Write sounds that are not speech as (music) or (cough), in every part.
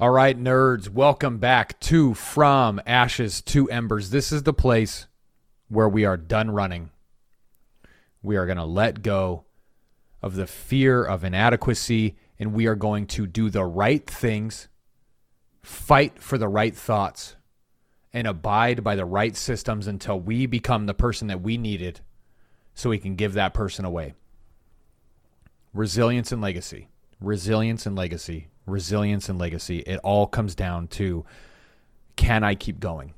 All right, nerds, welcome back to From Ashes to Embers. This is the place where we are done running. We are going to let go of the fear of inadequacy and we are going to do the right things, fight for the right thoughts, and abide by the right systems until we become the person that we needed so we can give that person away. Resilience and legacy. Resilience and legacy resilience and legacy. It all comes down to can I keep going?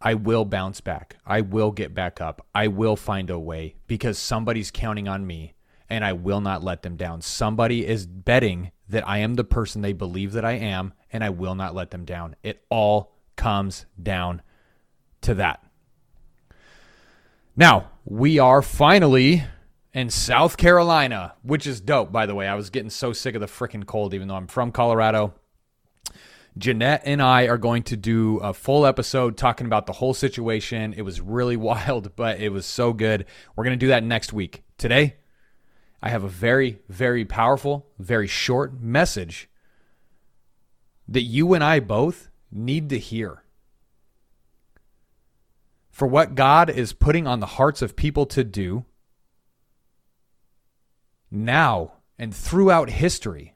I will bounce back. I will get back up. I will find a way because somebody's counting on me and I will not let them down. Somebody is betting that I am the person they believe that I am and I will not let them down. It all comes down to that. Now, we are finally in South Carolina, which is dope, by the way. I was getting so sick of the freaking cold, even though I'm from Colorado. Jeanette and I are going to do a full episode talking about the whole situation. It was really (laughs) wild, but it was so good. We're going to do that next week. Today, I have a very, very powerful, very short message that you and I both need to hear. For what God is putting on the hearts of people to do now and throughout history,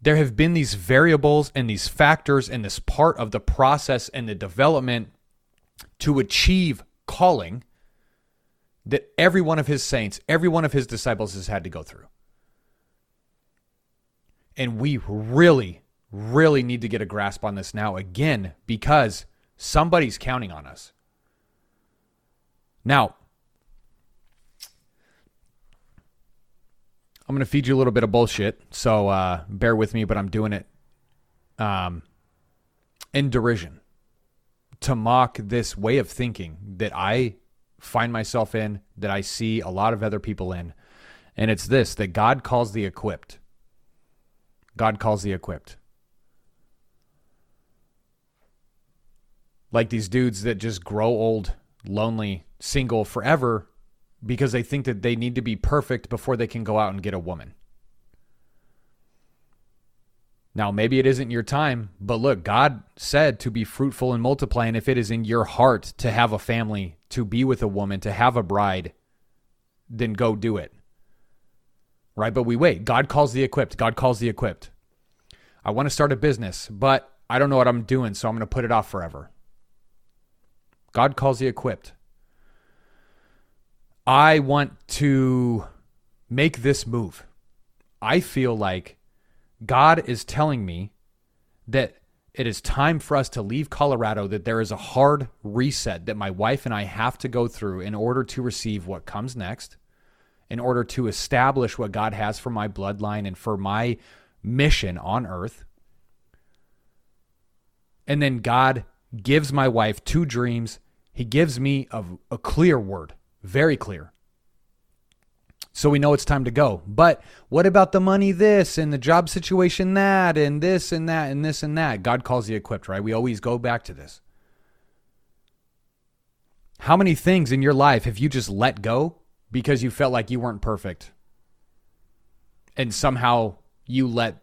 there have been these variables and these factors and this part of the process and the development to achieve calling that every one of his saints, every one of his disciples has had to go through. And we really, really need to get a grasp on this now again because somebody's counting on us. Now, I'm to feed you a little bit of bullshit. So uh, bear with me, but I'm doing it um, in derision to mock this way of thinking that I find myself in, that I see a lot of other people in. And it's this that God calls the equipped. God calls the equipped. Like these dudes that just grow old, lonely, single forever because they think that they need to be perfect before they can go out and get a woman. Now, maybe it isn't your time, but look, God said to be fruitful and multiply. And if it is in your heart to have a family, to be with a woman, to have a bride, then go do it. Right? But we wait. God calls the equipped. God calls the equipped. I want to start a business, but I don't know what I'm doing, so I'm going to put it off forever. God calls the equipped. I want to make this move. I feel like God is telling me that it is time for us to leave Colorado, that there is a hard reset that my wife and I have to go through in order to receive what comes next, in order to establish what God has for my bloodline and for my mission on earth. And then God gives my wife two dreams. He gives me a, a clear word very clear. So we know it's time to go. But what about the money this and the job situation that and this and that and this and that? God calls the equipped, right? We always go back to this. How many things in your life have you just let go because you felt like you weren't perfect? And somehow you let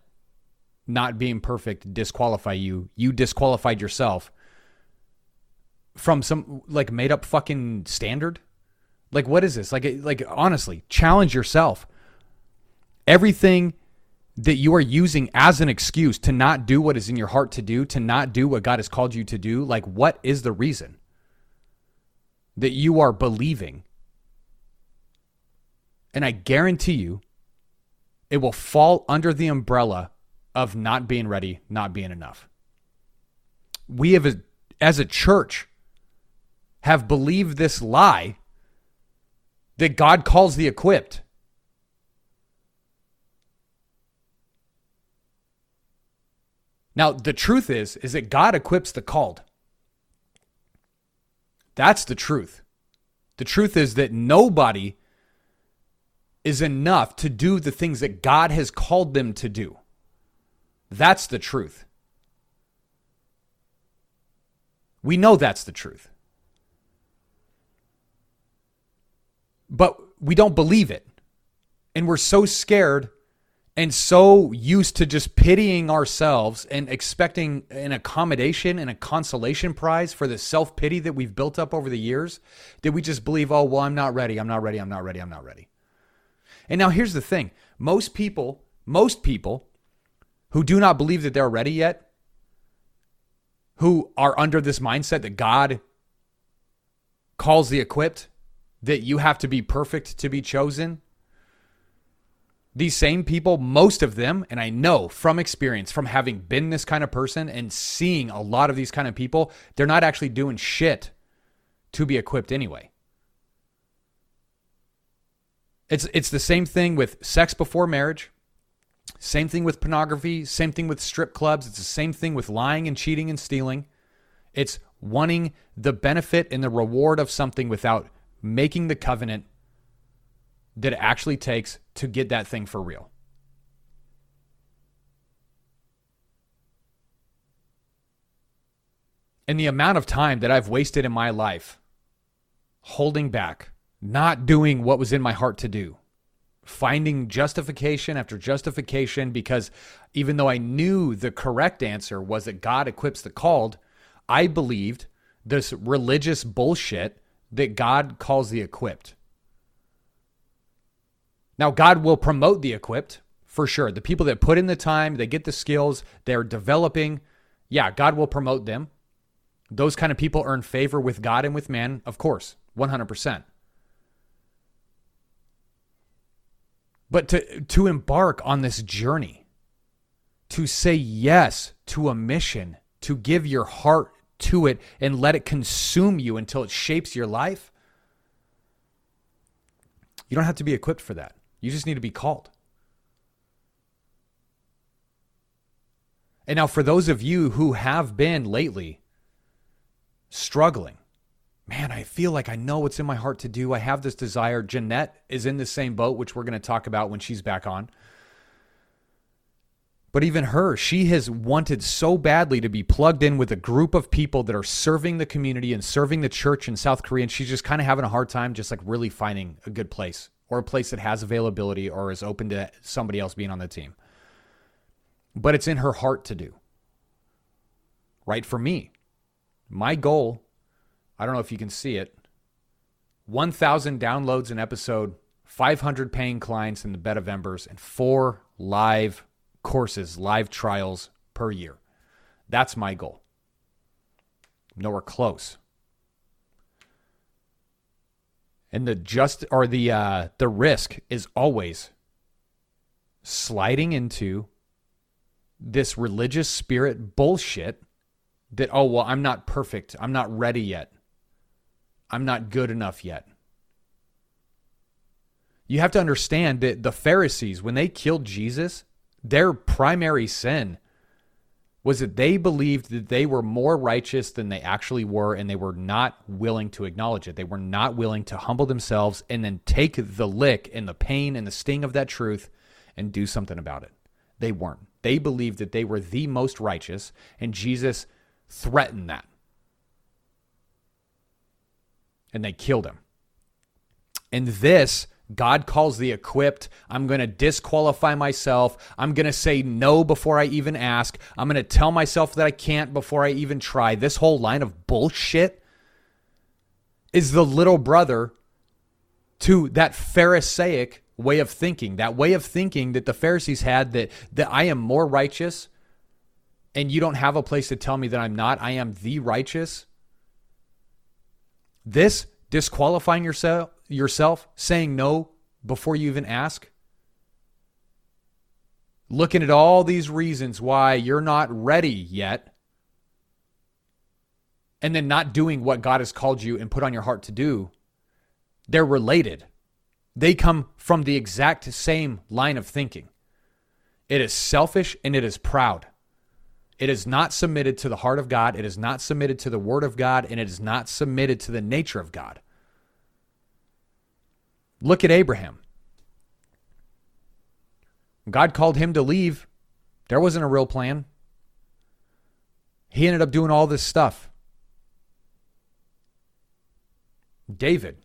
not being perfect disqualify you. You disqualified yourself from some like made up fucking standard like, what is this? Like, like honestly, challenge yourself. Everything that you are using as an excuse to not do what is in your heart to do, to not do what God has called you to do, like, what is the reason that you are believing? And I guarantee you, it will fall under the umbrella of not being ready, not being enough. We have, as a church, have believed this lie that God calls the equipped. Now, the truth is is that God equips the called. That's the truth. The truth is that nobody is enough to do the things that God has called them to do. That's the truth. We know that's the truth. But we don't believe it. And we're so scared and so used to just pitying ourselves and expecting an accommodation and a consolation prize for the self pity that we've built up over the years that we just believe, oh, well, I'm not ready. I'm not ready. I'm not ready. I'm not ready. And now here's the thing most people, most people who do not believe that they're ready yet, who are under this mindset that God calls the equipped, that you have to be perfect to be chosen these same people, most of them, and I know from experience, from having been this kind of person and seeing a lot of these kind of people, they're not actually doing shit to be equipped anyway. It's it's the same thing with sex before marriage. Same thing with pornography, same thing with strip clubs, it's the same thing with lying and cheating and stealing. It's wanting the benefit and the reward of something without making the covenant that it actually takes to get that thing for real. And the amount of time that I've wasted in my life holding back, not doing what was in my heart to do, finding justification after justification because even though I knew the correct answer was that God equips the called, I believed this religious bullshit that God calls the equipped. Now, God will promote the equipped for sure. The people that put in the time, they get the skills, they're developing. Yeah, God will promote them. Those kind of people earn favor with God and with man, of course, 100%. But to, to embark on this journey, to say yes to a mission, to give your heart to it and let it consume you until it shapes your life, you don't have to be equipped for that. You just need to be called. And now, for those of you who have been lately struggling, man, I feel like I know what's in my heart to do. I have this desire. Jeanette is in the same boat, which we're going to talk about when she's back on. But even her, she has wanted so badly to be plugged in with a group of people that are serving the community and serving the church in South Korea. And she's just kind of having a hard time, just like really finding a good place or a place that has availability or is open to somebody else being on the team. But it's in her heart to do. Right for me. My goal, I don't know if you can see it, 1,000 downloads an episode, 500 paying clients in the bed of embers, and four live courses, live trials per year. That's my goal. Nowhere close and the just or the uh, the risk is always sliding into this religious spirit bullshit that oh well I'm not perfect I'm not ready yet I'm not good enough yet you have to understand that the Pharisees when they killed Jesus their primary sin was that they believed that they were more righteous than they actually were, and they were not willing to acknowledge it. They were not willing to humble themselves and then take the lick and the pain and the sting of that truth and do something about it. They weren't. They believed that they were the most righteous, and Jesus threatened that. And they killed him. And this God calls the equipped. I'm going to disqualify myself. I'm going to say no before I even ask. I'm going to tell myself that I can't before I even try. This whole line of bullshit is the little brother to that Pharisaic way of thinking, that way of thinking that the Pharisees had that, that I am more righteous and you don't have a place to tell me that I'm not. I am the righteous. This disqualifying yourself yourself, saying no before you even ask? Looking at all these reasons why you're not ready yet, and then not doing what God has called you and put on your heart to do, they're related. They come from the exact same line of thinking. It is selfish and it is proud. It is not submitted to the heart of God. It is not submitted to the word of God. And it is not submitted to the nature of God. Look at Abraham. God called him to leave. There wasn't a real plan. He ended up doing all this stuff. David,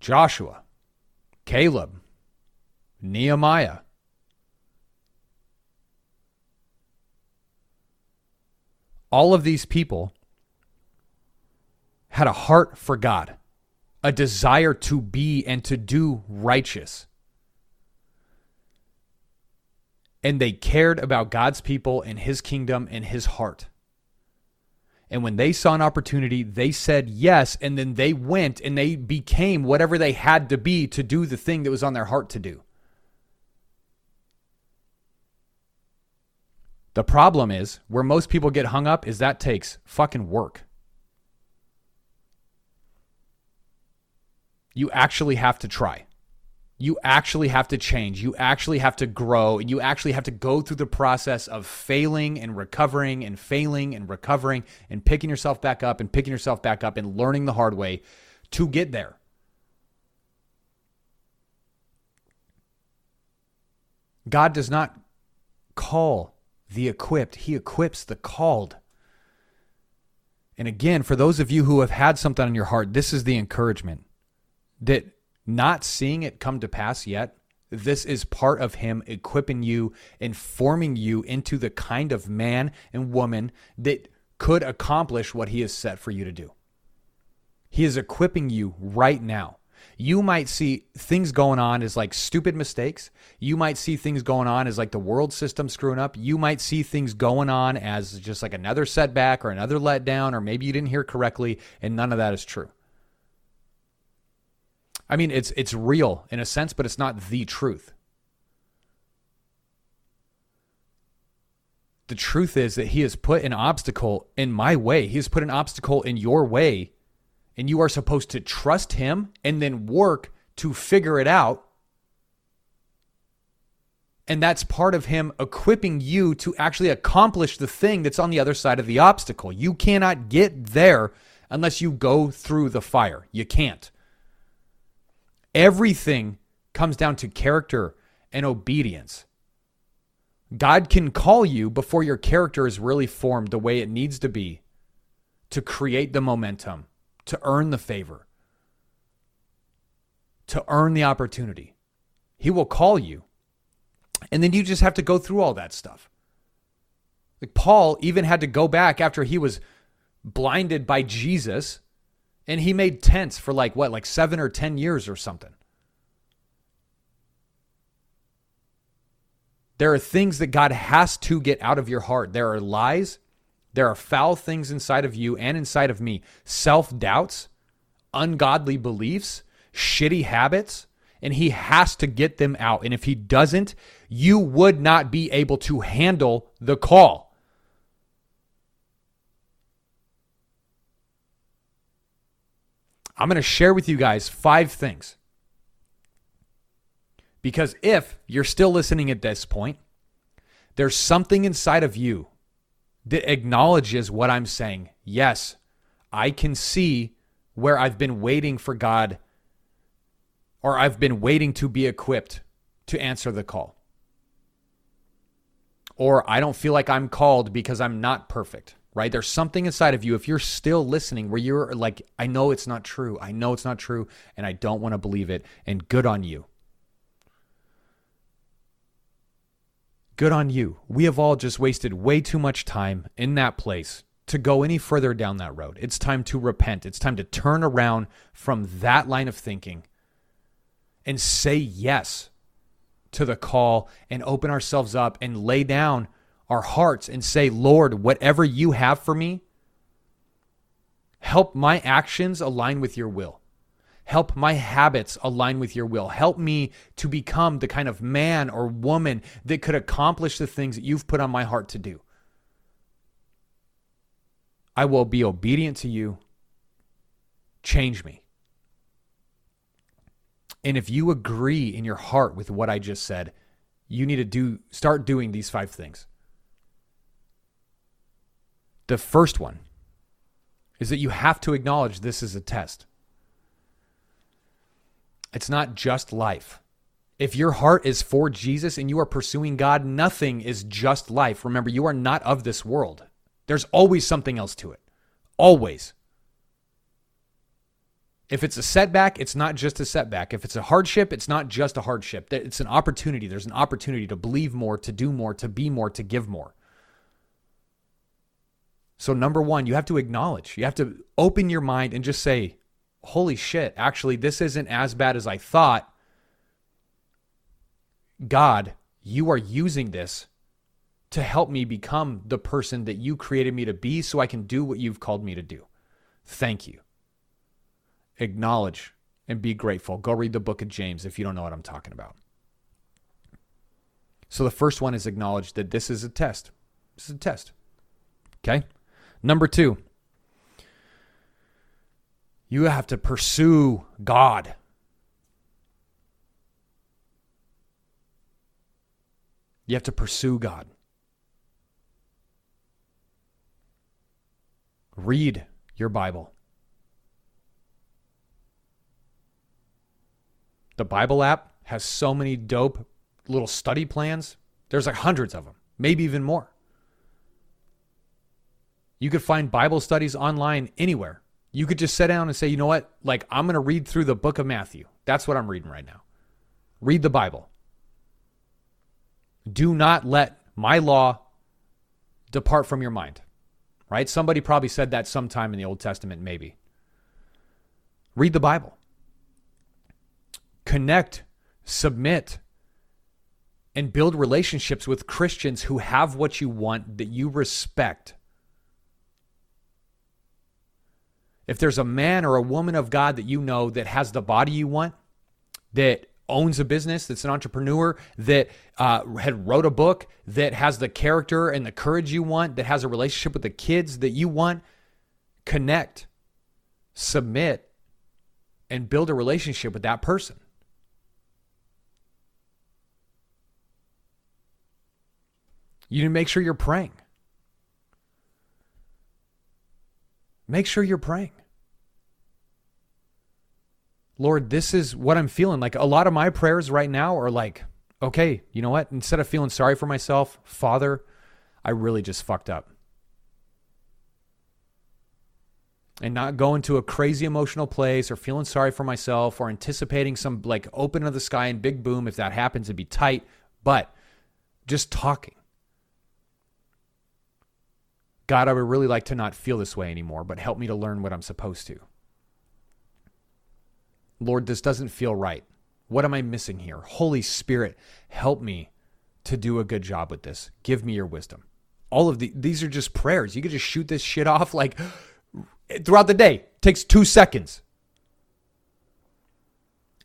Joshua, Caleb, Nehemiah. All of these people had a heart for God, a desire to be and to do righteous. And they cared about God's people and his kingdom and his heart. And when they saw an opportunity, they said yes. And then they went and they became whatever they had to be to do the thing that was on their heart to do. The problem is where most people get hung up is that takes fucking work. You actually have to try you actually have to change. You actually have to grow. And you actually have to go through the process of failing and recovering and failing and recovering and picking yourself back up and picking yourself back up and learning the hard way to get there. God does not call the equipped, He equips the called. And again, for those of you who have had something on your heart, this is the encouragement that not seeing it come to pass yet, this is part of Him equipping you and forming you into the kind of man and woman that could accomplish what He has set for you to do. He is equipping you right now. You might see things going on as like stupid mistakes. You might see things going on as like the world system screwing up. You might see things going on as just like another setback or another letdown, or maybe you didn't hear correctly, and none of that is true. I mean, it's it's real in a sense, but it's not the truth. The truth is that he has put an obstacle in my way. He has put an obstacle in your way, and you are supposed to trust him and then work to figure it out. And that's part of him equipping you to actually accomplish the thing that's on the other side of the obstacle. You cannot get there unless you go through the fire. You can't. Everything comes down to character and obedience. God can call you before your character is really formed the way it needs to be to create the momentum, to earn the favor, to earn the opportunity. He will call you. And then you just have to go through all that stuff. Like Paul even had to go back after he was blinded by Jesus and he made tents for like what, like seven or 10 years or something. There are things that God has to get out of your heart. There are lies, there are foul things inside of you and inside of me, self doubts, ungodly beliefs, shitty habits, and He has to get them out. And if He doesn't, you would not be able to handle the call. I'm going to share with you guys five things. Because if you're still listening at this point, there's something inside of you that acknowledges what I'm saying. Yes, I can see where I've been waiting for God or I've been waiting to be equipped to answer the call. Or I don't feel like I'm called because I'm not perfect right? There's something inside of you, if you're still listening, where you're like, I know it's not true. I know it's not true, and I don't want to believe it. And good on you. Good on you. We have all just wasted way too much time in that place to go any further down that road. It's time to repent. It's time to turn around from that line of thinking and say yes to the call and open ourselves up and lay down our hearts and say, Lord, whatever you have for me, help my actions align with your will. Help my habits align with your will. Help me to become the kind of man or woman that could accomplish the things that you've put on my heart to do. I will be obedient to you. Change me. And if you agree in your heart with what I just said, you need to do start doing these five things. The first one is that you have to acknowledge this is a test. It's not just life. If your heart is for Jesus and you are pursuing God, nothing is just life. Remember, you are not of this world. There's always something else to it. Always. If it's a setback, it's not just a setback. If it's a hardship, it's not just a hardship. It's an opportunity. There's an opportunity to believe more, to do more, to be more, to give more. So, number one, you have to acknowledge, you have to open your mind and just say, holy shit, actually, this isn't as bad as I thought. God, you are using this to help me become the person that you created me to be so I can do what you've called me to do. Thank you. Acknowledge and be grateful. Go read the book of James if you don't know what I'm talking about. So the first one is acknowledge that this is a test. This is a test. Okay? Number two, you have to pursue God. You have to pursue God. Read your Bible. The Bible app has so many dope little study plans. There's like hundreds of them, maybe even more. You could find Bible studies online anywhere. You could just sit down and say, you know what? Like, I'm going to read through the book of Matthew. That's what I'm reading right now. Read the Bible. Do not let my law depart from your mind. Right? Somebody probably said that sometime in the Old Testament, maybe. Read the Bible. Connect, submit, and build relationships with Christians who have what you want that you respect. If there's a man or a woman of God that you know that has the body you want, that owns a business, that's an entrepreneur, that uh, had wrote a book, that has the character and the courage you want, that has a relationship with the kids that you want, connect, submit, and build a relationship with that person. You need to make sure you're praying. Make sure you're praying. Lord, this is what I'm feeling. Like a lot of my prayers right now are like, okay, you know what? Instead of feeling sorry for myself, Father, I really just fucked up. And not going to a crazy emotional place or feeling sorry for myself or anticipating some like open of the sky and big boom if that happens, it'd be tight. But just talking. God, I would really like to not feel this way anymore, but help me to learn what I'm supposed to. Lord, this doesn't feel right. What am I missing here? Holy Spirit, help me to do a good job with this. Give me your wisdom. All of the these are just prayers. You could just shoot this shit off like throughout the day. It takes 2 seconds.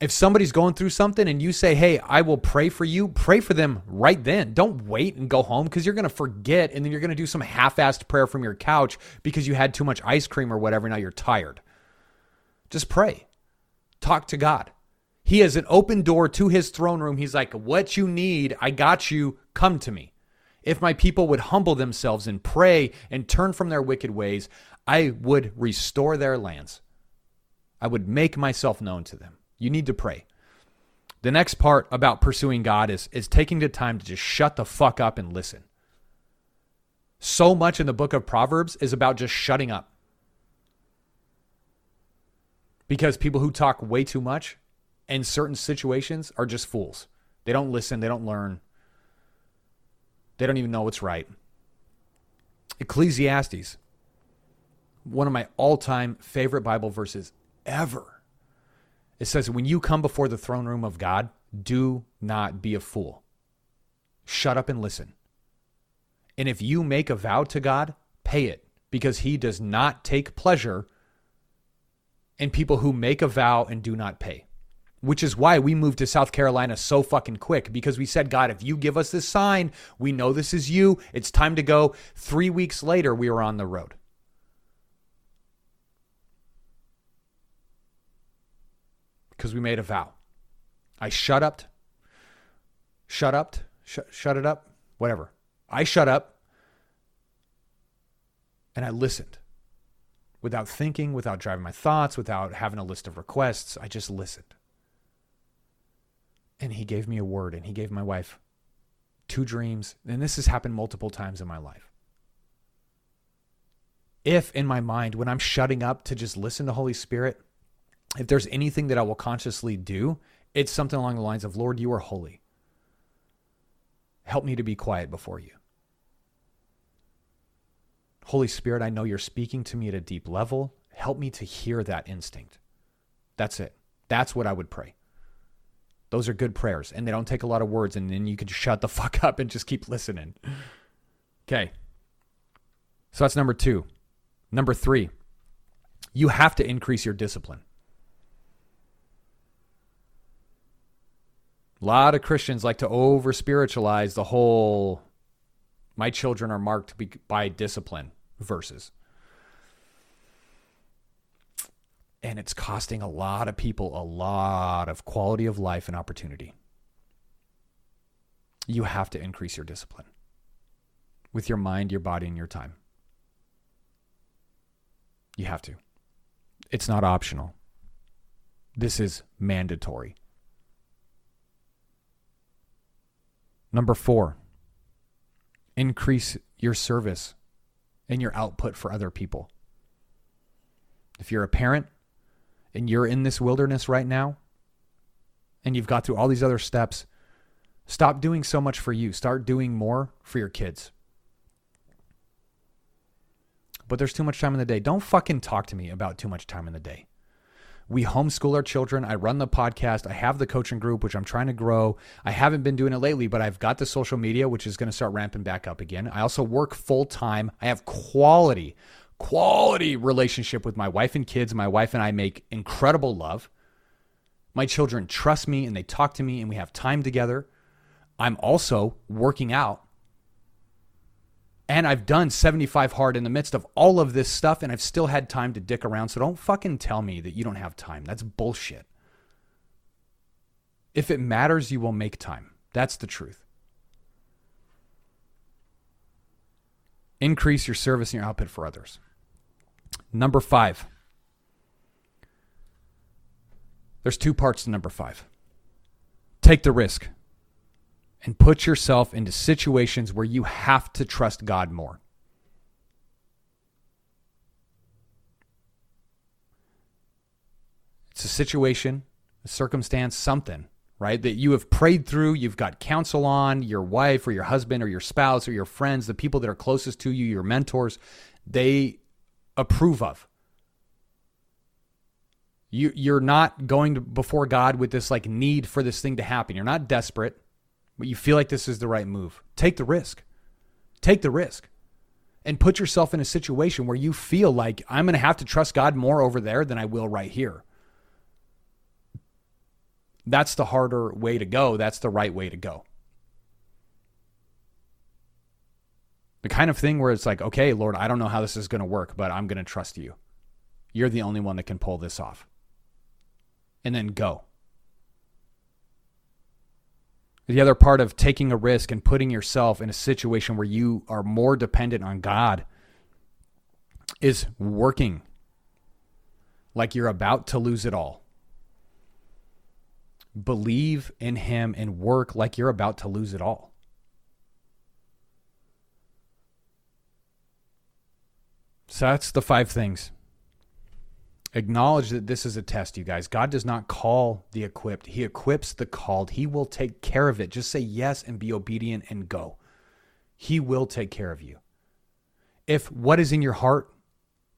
If somebody's going through something and you say, "Hey, I will pray for you," pray for them right then. Don't wait and go home because you're going to forget and then you're going to do some half-assed prayer from your couch because you had too much ice cream or whatever now you're tired. Just pray. Talk to God. He has an open door to his throne room. He's like, What you need, I got you. Come to me. If my people would humble themselves and pray and turn from their wicked ways, I would restore their lands. I would make myself known to them. You need to pray. The next part about pursuing God is, is taking the time to just shut the fuck up and listen. So much in the book of Proverbs is about just shutting up because people who talk way too much in certain situations are just fools. They don't listen, they don't learn, they don't even know what's right. Ecclesiastes, one of my all time favorite Bible verses ever. It says, When you come before the throne room of God, do not be a fool. Shut up and listen. And if you make a vow to God, pay it, because he does not take pleasure in people who make a vow and do not pay. Which is why we moved to South Carolina so fucking quick because we said, God, if you give us this sign, we know this is you. It's time to go. Three weeks later, we were on the road. Because we made a vow. I shut up, shut up, sh- shut it up, whatever. I shut up and I listened without thinking, without driving my thoughts, without having a list of requests. I just listened. And he gave me a word, and he gave my wife two dreams. And this has happened multiple times in my life. If in my mind, when I'm shutting up to just listen to Holy Spirit, if there's anything that I will consciously do, it's something along the lines of, Lord, you are holy. Help me to be quiet before you. Holy Spirit, I know you're speaking to me at a deep level. Help me to hear that instinct. That's it. That's what I would pray. Those are good prayers, and they don't take a lot of words, and then you can shut the (laughs) fuck up and just keep listening. Okay. So that's number two. Number three, you have to increase your discipline. A lot of Christians like to over spiritualize the whole my children are marked by discipline verses. And it's costing a lot of people a lot of quality of life and opportunity. You have to increase your discipline with your mind, your body, and your time. You have to. It's not optional. This is mandatory. Number four, increase your service and your output for other people. If you're a parent and you're in this wilderness right now and you've got through all these other steps, stop doing so much for you. Start doing more for your kids. But there's too much time in the day. Don't fucking talk to me about too much time in the day. We homeschool our children. I run the podcast. I have the coaching group, which I'm trying to grow. I haven't been doing it lately, but I've got the social media, which is going to start ramping back up again. I also work full time. I have quality, quality relationship with my wife and kids. My wife and I make incredible love. My children trust me and they talk to me and we have time together. I'm also working out and I've done 75 hard in the midst of all of this stuff, and I've still had time to dick around. So don't fucking tell me that you don't have time. That's bullshit. If it matters, you will make time. That's the truth. Increase your service and your output for others. Number five. There's two parts to number five. Take the risk and put yourself into situations where you have to trust God more. It's a situation, a circumstance, something, right? That you have prayed through, you've got counsel on, your wife or your husband or your spouse or your friends, the people that are closest to you, your mentors, they approve of. You, you're not going to, before God with this like need for this thing to happen. You're not desperate but you feel like this is the right move, take the risk. Take the risk and put yourself in a situation where you feel like I'm going to have to trust God more over there than I will right here. That's the harder way to go. That's the right way to go. The kind of thing where it's like, okay, Lord, I don't know how this is going to work, but I'm going to trust you. You're the only one that can pull this off. And then go. The other part of taking a risk and putting yourself in a situation where you are more dependent on God is working like you're about to lose it all. Believe in Him and work like you're about to lose it all. So that's the five things acknowledge that this is a test, you guys. God does not call the equipped, He equips the called. He will take care of it. Just say yes and be obedient and go. He will take care of you. If what is in your heart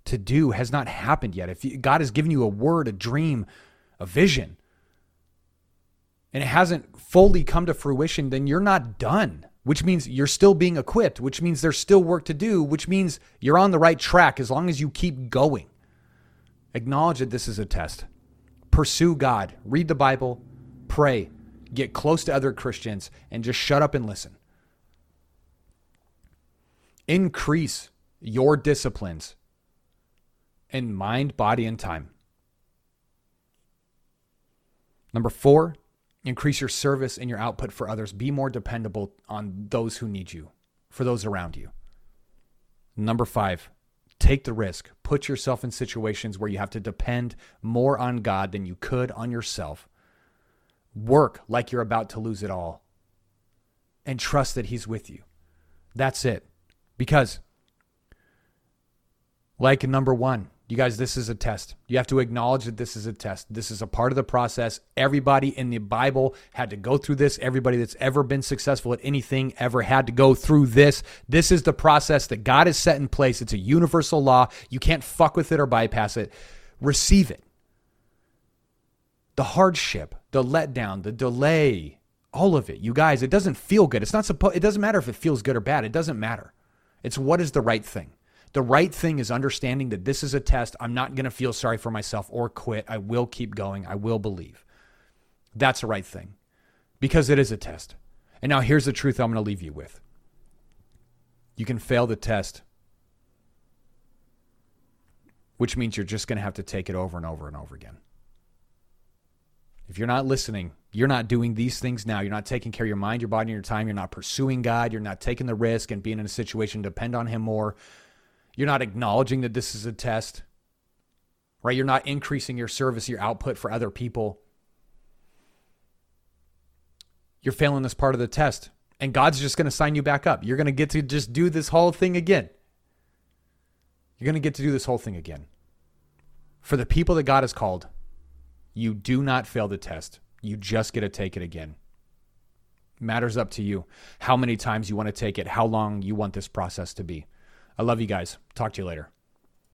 to do has not happened yet, if God has given you a word, a dream, a vision, and it hasn't fully come to fruition, then you're not done, which means you're still being equipped, which means there's still work to do, which means you're on the right track as long as you keep going. Acknowledge that this is a test. Pursue God. Read the Bible. Pray. Get close to other Christians and just shut up and listen. Increase your disciplines in mind, body, and time. Number four, increase your service and your output for others. Be more dependable on those who need you, for those around you. Number five, Take the risk. Put yourself in situations where you have to depend more on God than you could on yourself. Work like you're about to lose it all. And trust that He's with you. That's it. Because, like number one, You guys, this is a test. You have to acknowledge that this is a test. This is a part of the process. Everybody in the Bible had to go through this. Everybody that's ever been successful at anything ever had to go through this. This is the process that God has set in place. It's a universal law. You can't fuck with it or bypass it. Receive it. The hardship, the letdown, the delay, all of it. You guys, it doesn't feel good. It's not supposed it doesn't matter if it feels good or bad. It doesn't matter. It's what is the right thing. The right thing is understanding that this is a test. I'm not going to feel sorry for myself or quit. I will keep going. I will believe. That's the right thing because it is a test. And now here's the truth I'm going to leave you with you can fail the test, which means you're just going to have to take it over and over and over again. If you're not listening, you're not doing these things now. You're not taking care of your mind, your body, and your time. You're not pursuing God. You're not taking the risk and being in a situation to depend on Him more. You're not acknowledging that this is a test, right? You're not increasing your service, your output for other people. You're failing this part of the test. And God's just going to sign you back up. You're going to get to just do this whole thing again. You're going to get to do this whole thing again. For the people that God has called, you do not fail the test. You just get to take it again. Matters up to you how many times you want to take it, how long you want this process to be. I love you guys. Talk to you later.